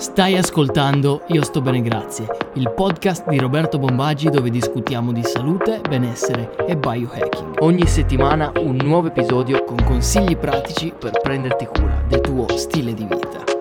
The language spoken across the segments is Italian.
Stai ascoltando Io sto bene grazie, il podcast di Roberto Bombaggi dove discutiamo di salute, benessere e biohacking. Ogni settimana un nuovo episodio con consigli pratici per prenderti cura del tuo stile di vita.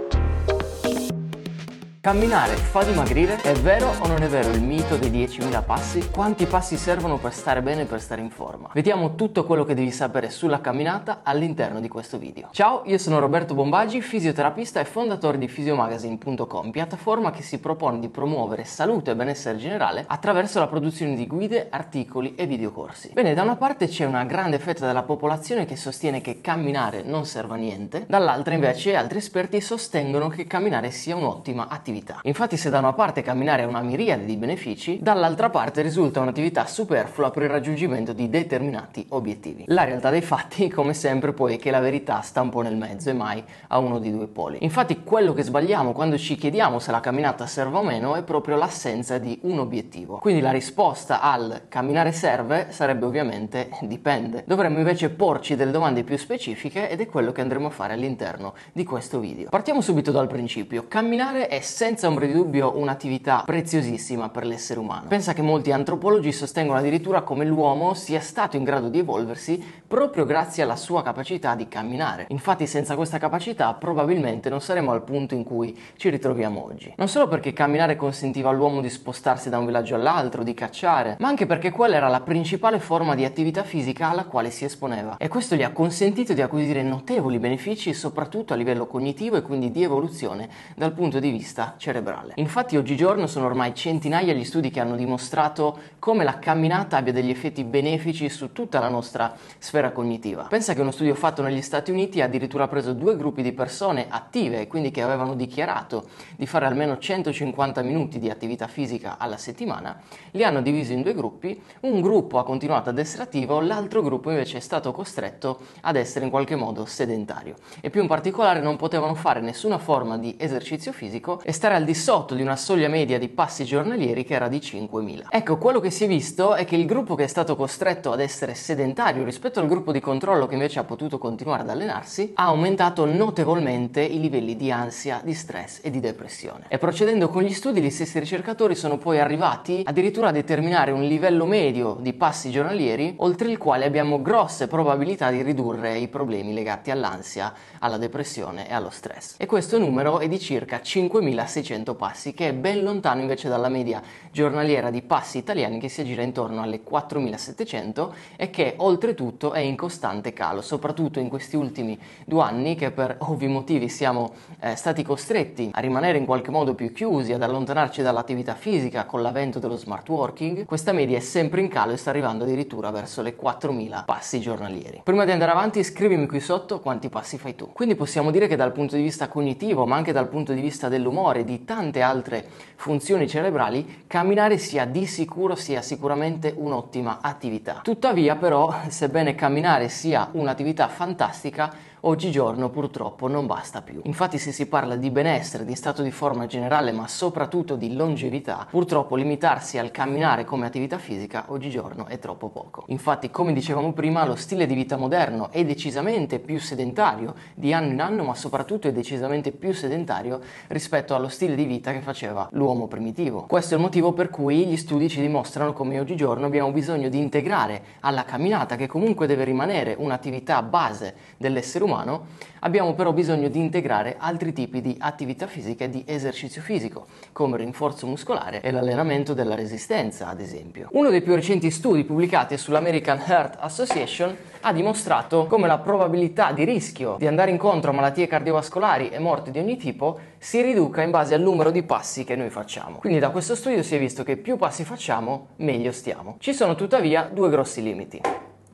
Camminare fa dimagrire? È vero o non è vero il mito dei 10.000 passi? Quanti passi servono per stare bene e per stare in forma? Vediamo tutto quello che devi sapere sulla camminata all'interno di questo video. Ciao, io sono Roberto Bombaggi, fisioterapista e fondatore di fisiomagazine.com, piattaforma che si propone di promuovere salute e benessere generale attraverso la produzione di guide, articoli e videocorsi. Bene, da una parte c'è una grande fetta della popolazione che sostiene che camminare non serva a niente, dall'altra invece altri esperti sostengono che camminare sia un'ottima attività attività. Infatti se da una parte camminare ha una miriade di benefici, dall'altra parte risulta un'attività superflua per il raggiungimento di determinati obiettivi. La realtà dei fatti, come sempre, poi è che la verità sta un po' nel mezzo e mai a uno di due poli. Infatti quello che sbagliamo quando ci chiediamo se la camminata serve o meno è proprio l'assenza di un obiettivo. Quindi la risposta al camminare serve sarebbe ovviamente dipende. Dovremmo invece porci delle domande più specifiche ed è quello che andremo a fare all'interno di questo video. Partiamo subito dal principio. Camminare è senza ombra di dubbio un'attività preziosissima per l'essere umano. Pensa che molti antropologi sostengono addirittura come l'uomo sia stato in grado di evolversi proprio grazie alla sua capacità di camminare. Infatti senza questa capacità probabilmente non saremmo al punto in cui ci ritroviamo oggi. Non solo perché camminare consentiva all'uomo di spostarsi da un villaggio all'altro, di cacciare, ma anche perché quella era la principale forma di attività fisica alla quale si esponeva. E questo gli ha consentito di acquisire notevoli benefici soprattutto a livello cognitivo e quindi di evoluzione dal punto di vista cerebrale. Infatti oggigiorno sono ormai centinaia gli studi che hanno dimostrato come la camminata abbia degli effetti benefici su tutta la nostra sfera cognitiva. Pensa che uno studio fatto negli Stati Uniti ha addirittura preso due gruppi di persone attive, quindi che avevano dichiarato di fare almeno 150 minuti di attività fisica alla settimana, li hanno divisi in due gruppi, un gruppo ha continuato ad essere attivo, l'altro gruppo invece è stato costretto ad essere in qualche modo sedentario e più in particolare non potevano fare nessuna forma di esercizio fisico e stare al di sotto di una soglia media di passi giornalieri che era di 5.000. Ecco, quello che si è visto è che il gruppo che è stato costretto ad essere sedentario rispetto al gruppo di controllo che invece ha potuto continuare ad allenarsi ha aumentato notevolmente i livelli di ansia, di stress e di depressione. E procedendo con gli studi, gli stessi ricercatori sono poi arrivati addirittura a determinare un livello medio di passi giornalieri oltre il quale abbiamo grosse probabilità di ridurre i problemi legati all'ansia, alla depressione e allo stress. E questo numero è di circa 5.000 600 passi, che è ben lontano invece dalla media giornaliera di passi italiani che si aggira intorno alle 4700 e che oltretutto è in costante calo, soprattutto in questi ultimi due anni che per ovvi motivi siamo eh, stati costretti a rimanere in qualche modo più chiusi, ad allontanarci dall'attività fisica con l'avvento dello smart working, questa media è sempre in calo e sta arrivando addirittura verso le 4000 passi giornalieri. Prima di andare avanti scrivimi qui sotto quanti passi fai tu. Quindi possiamo dire che dal punto di vista cognitivo, ma anche dal punto di vista dell'umore, e di tante altre funzioni cerebrali, camminare sia di sicuro sia sicuramente un'ottima attività. Tuttavia però, sebbene camminare sia un'attività fantastica, oggigiorno purtroppo non basta più. Infatti se si parla di benessere, di stato di forma generale, ma soprattutto di longevità, purtroppo limitarsi al camminare come attività fisica oggigiorno è troppo poco. Infatti, come dicevamo prima, lo stile di vita moderno è decisamente più sedentario di anno in anno, ma soprattutto è decisamente più sedentario rispetto allo stile di vita che faceva l'uomo primitivo. Questo è il motivo per cui gli studi ci dimostrano come oggigiorno abbiamo bisogno di integrare alla camminata, che comunque deve rimanere un'attività base dell'essere umano, umano, abbiamo però bisogno di integrare altri tipi di attività fisica e di esercizio fisico, come il rinforzo muscolare e l'allenamento della resistenza, ad esempio. Uno dei più recenti studi pubblicati sull'American Heart Association ha dimostrato come la probabilità di rischio di andare incontro a malattie cardiovascolari e morti di ogni tipo si riduca in base al numero di passi che noi facciamo. Quindi da questo studio si è visto che più passi facciamo, meglio stiamo. Ci sono tuttavia due grossi limiti.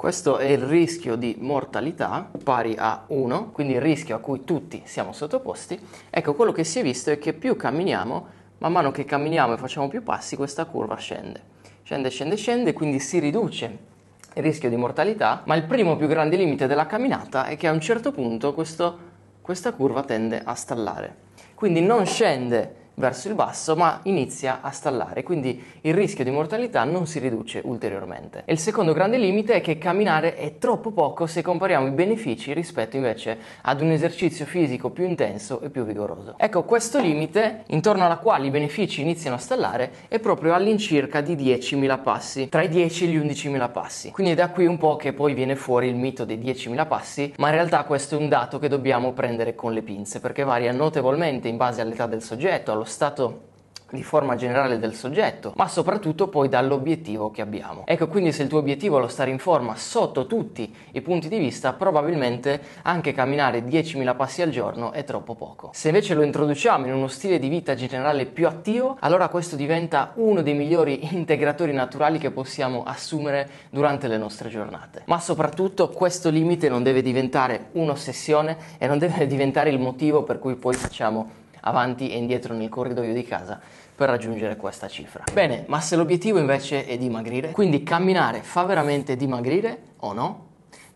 Questo è il rischio di mortalità pari a 1, quindi il rischio a cui tutti siamo sottoposti. Ecco, quello che si è visto è che più camminiamo, man mano che camminiamo e facciamo più passi, questa curva scende. Scende, scende, scende, quindi si riduce il rischio di mortalità, ma il primo più grande limite della camminata è che a un certo punto questo, questa curva tende a stallare. Quindi non scende verso il basso, ma inizia a stallare, quindi il rischio di mortalità non si riduce ulteriormente. E il secondo grande limite è che camminare è troppo poco se compariamo i benefici rispetto invece ad un esercizio fisico più intenso e più vigoroso. Ecco, questo limite, intorno alla quale i benefici iniziano a stallare, è proprio all'incirca di 10.000 passi, tra i 10 e gli 11.000 passi. Quindi è da qui un po' che poi viene fuori il mito dei 10.000 passi, ma in realtà questo è un dato che dobbiamo prendere con le pinze, perché varia notevolmente in base all'età del soggetto, allo stato di forma generale del soggetto, ma soprattutto poi dall'obiettivo che abbiamo. Ecco, quindi se il tuo obiettivo è lo stare in forma sotto tutti i punti di vista, probabilmente anche camminare 10.000 passi al giorno è troppo poco. Se invece lo introduciamo in uno stile di vita generale più attivo, allora questo diventa uno dei migliori integratori naturali che possiamo assumere durante le nostre giornate. Ma soprattutto questo limite non deve diventare un'ossessione e non deve diventare il motivo per cui poi facciamo avanti e indietro nel corridoio di casa per raggiungere questa cifra. Bene, ma se l'obiettivo invece è dimagrire, quindi camminare fa veramente dimagrire o no?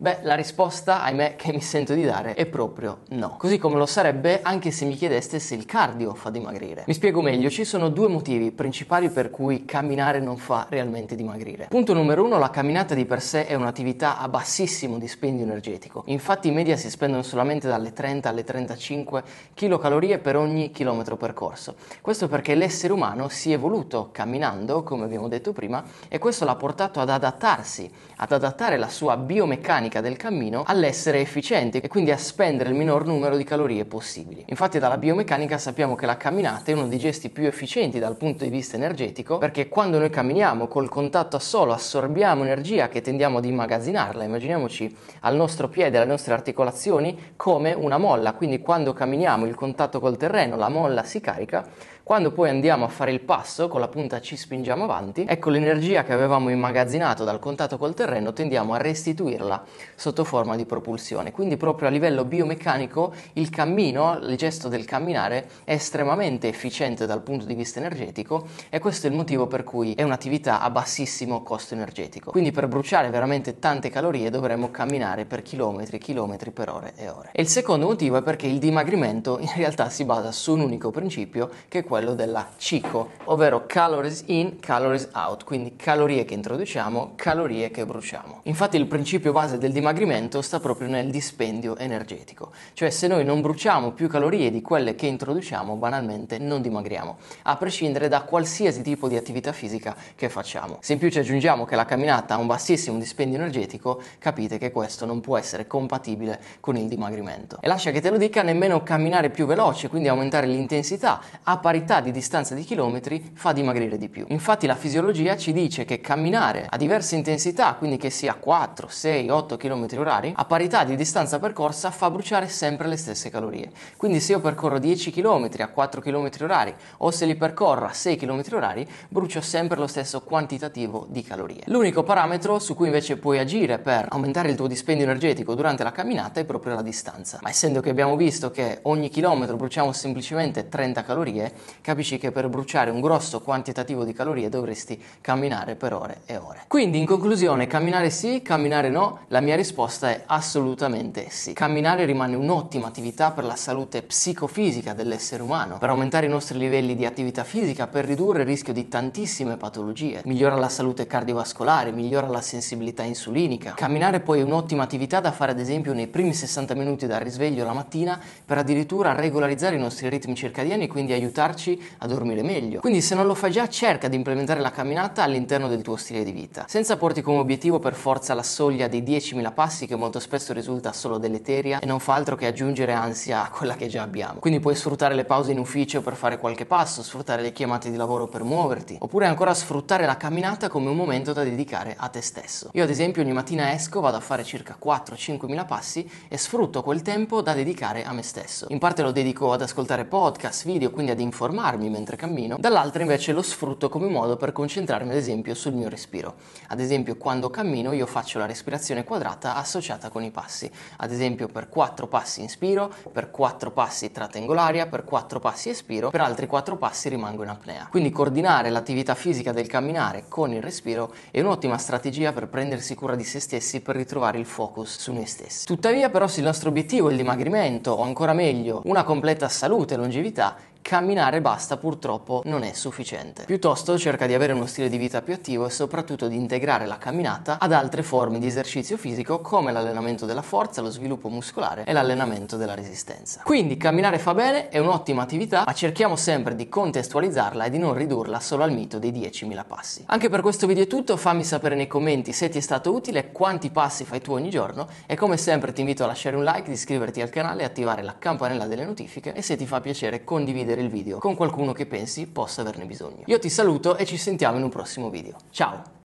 Beh, la risposta, ahimè, che mi sento di dare è proprio no. Così come lo sarebbe anche se mi chiedeste se il cardio fa dimagrire. Mi spiego meglio, ci sono due motivi principali per cui camminare non fa realmente dimagrire. Punto numero uno, la camminata di per sé è un'attività a bassissimo dispendio energetico. Infatti in media si spendono solamente dalle 30 alle 35 kcal per ogni chilometro percorso. Questo perché l'essere umano si è evoluto camminando, come abbiamo detto prima, e questo l'ha portato ad adattarsi, ad adattare la sua biomeccanica meccanica del cammino all'essere efficiente e quindi a spendere il minor numero di calorie possibili. Infatti dalla biomeccanica sappiamo che la camminata è uno dei gesti più efficienti dal punto di vista energetico perché quando noi camminiamo col contatto a solo assorbiamo energia che tendiamo ad immagazzinarla, immaginiamoci al nostro piede, alle nostre articolazioni come una molla, quindi quando camminiamo il contatto col terreno, la molla si carica, quando poi andiamo a fare il passo, con la punta ci spingiamo avanti, ecco l'energia che avevamo immagazzinato dal contatto col terreno tendiamo a restituirla sotto forma di propulsione. Quindi proprio a livello biomeccanico il cammino, il gesto del camminare è estremamente efficiente dal punto di vista energetico e questo è il motivo per cui è un'attività a bassissimo costo energetico. Quindi per bruciare veramente tante calorie dovremmo camminare per chilometri, chilometri per ore e ore. E il secondo motivo è perché il dimagrimento in realtà si basa su un unico principio che è quello quello della CICO, ovvero calories in, calories out, quindi calorie che introduciamo, calorie che bruciamo. Infatti il principio base del dimagrimento sta proprio nel dispendio energetico, cioè se noi non bruciamo più calorie di quelle che introduciamo, banalmente non dimagriamo, a prescindere da qualsiasi tipo di attività fisica che facciamo. Se in più ci aggiungiamo che la camminata ha un bassissimo dispendio energetico, capite che questo non può essere compatibile con il dimagrimento. E lascia che te lo dica, nemmeno camminare più veloce, quindi aumentare l'intensità a parità metà di distanza di chilometri fa dimagrire di più. Infatti la fisiologia ci dice che camminare a diverse intensità, quindi che sia 4, 6, 8 km orari, a parità di distanza percorsa fa bruciare sempre le stesse calorie. Quindi se io percorro 10 km a 4 km orari o se li percorro a 6 km orari, brucio sempre lo stesso quantitativo di calorie. L'unico parametro su cui invece puoi agire per aumentare il tuo dispendio energetico durante la camminata è proprio la distanza. Ma essendo che abbiamo visto che ogni chilometro bruciamo semplicemente 30 calorie, capisci che per bruciare un grosso quantitativo di calorie dovresti camminare per ore e ore. Quindi in conclusione, camminare sì, camminare no? La mia risposta è assolutamente sì. Camminare rimane un'ottima attività per la salute psicofisica dell'essere umano, per aumentare i nostri livelli di attività fisica, per ridurre il rischio di tantissime patologie, migliora la salute cardiovascolare, migliora la sensibilità insulinica. Camminare poi è un'ottima attività da fare ad esempio nei primi 60 minuti dal risveglio la mattina per addirittura regolarizzare i nostri ritmi circadiani e quindi aiutarci aiutarci a dormire meglio. Quindi se non lo fai già cerca di implementare la camminata all'interno del tuo stile di vita, senza porti come obiettivo per forza la soglia dei 10.000 passi che molto spesso risulta solo deleteria e non fa altro che aggiungere ansia a quella che già abbiamo. Quindi puoi sfruttare le pause in ufficio per fare qualche passo, sfruttare le chiamate di lavoro per muoverti, oppure ancora sfruttare la camminata come un momento da dedicare a te stesso. Io ad esempio ogni mattina esco, vado a fare circa 4-5.000 passi e sfrutto quel tempo da dedicare a me stesso. In parte lo dedico ad ascoltare podcast, video, quindi ad informarmi fermarmi mentre cammino, dall'altra invece lo sfrutto come modo per concentrarmi ad esempio sul mio respiro. Ad esempio quando cammino io faccio la respirazione quadrata associata con i passi, ad esempio per 4 passi inspiro, per 4 passi trattengo l'aria, per 4 passi espiro, per altri 4 passi rimango in apnea. Quindi coordinare l'attività fisica del camminare con il respiro è un'ottima strategia per prendersi cura di se stessi, per ritrovare il focus su noi stessi. Tuttavia però se il nostro obiettivo è il dimagrimento o ancora meglio una completa salute e longevità, camminare basta purtroppo non è sufficiente. Piuttosto cerca di avere uno stile di vita più attivo e soprattutto di integrare la camminata ad altre forme di esercizio fisico come l'allenamento della forza, lo sviluppo muscolare e l'allenamento della resistenza. Quindi camminare fa bene, è un'ottima attività, ma cerchiamo sempre di contestualizzarla e di non ridurla solo al mito dei 10.000 passi. Anche per questo video è tutto, fammi sapere nei commenti se ti è stato utile, quanti passi fai tu ogni giorno e come sempre ti invito a lasciare un like, iscriverti al canale e attivare la campanella delle notifiche e se ti fa piacere condividere il video con qualcuno che pensi possa averne bisogno. Io ti saluto e ci sentiamo in un prossimo video. Ciao!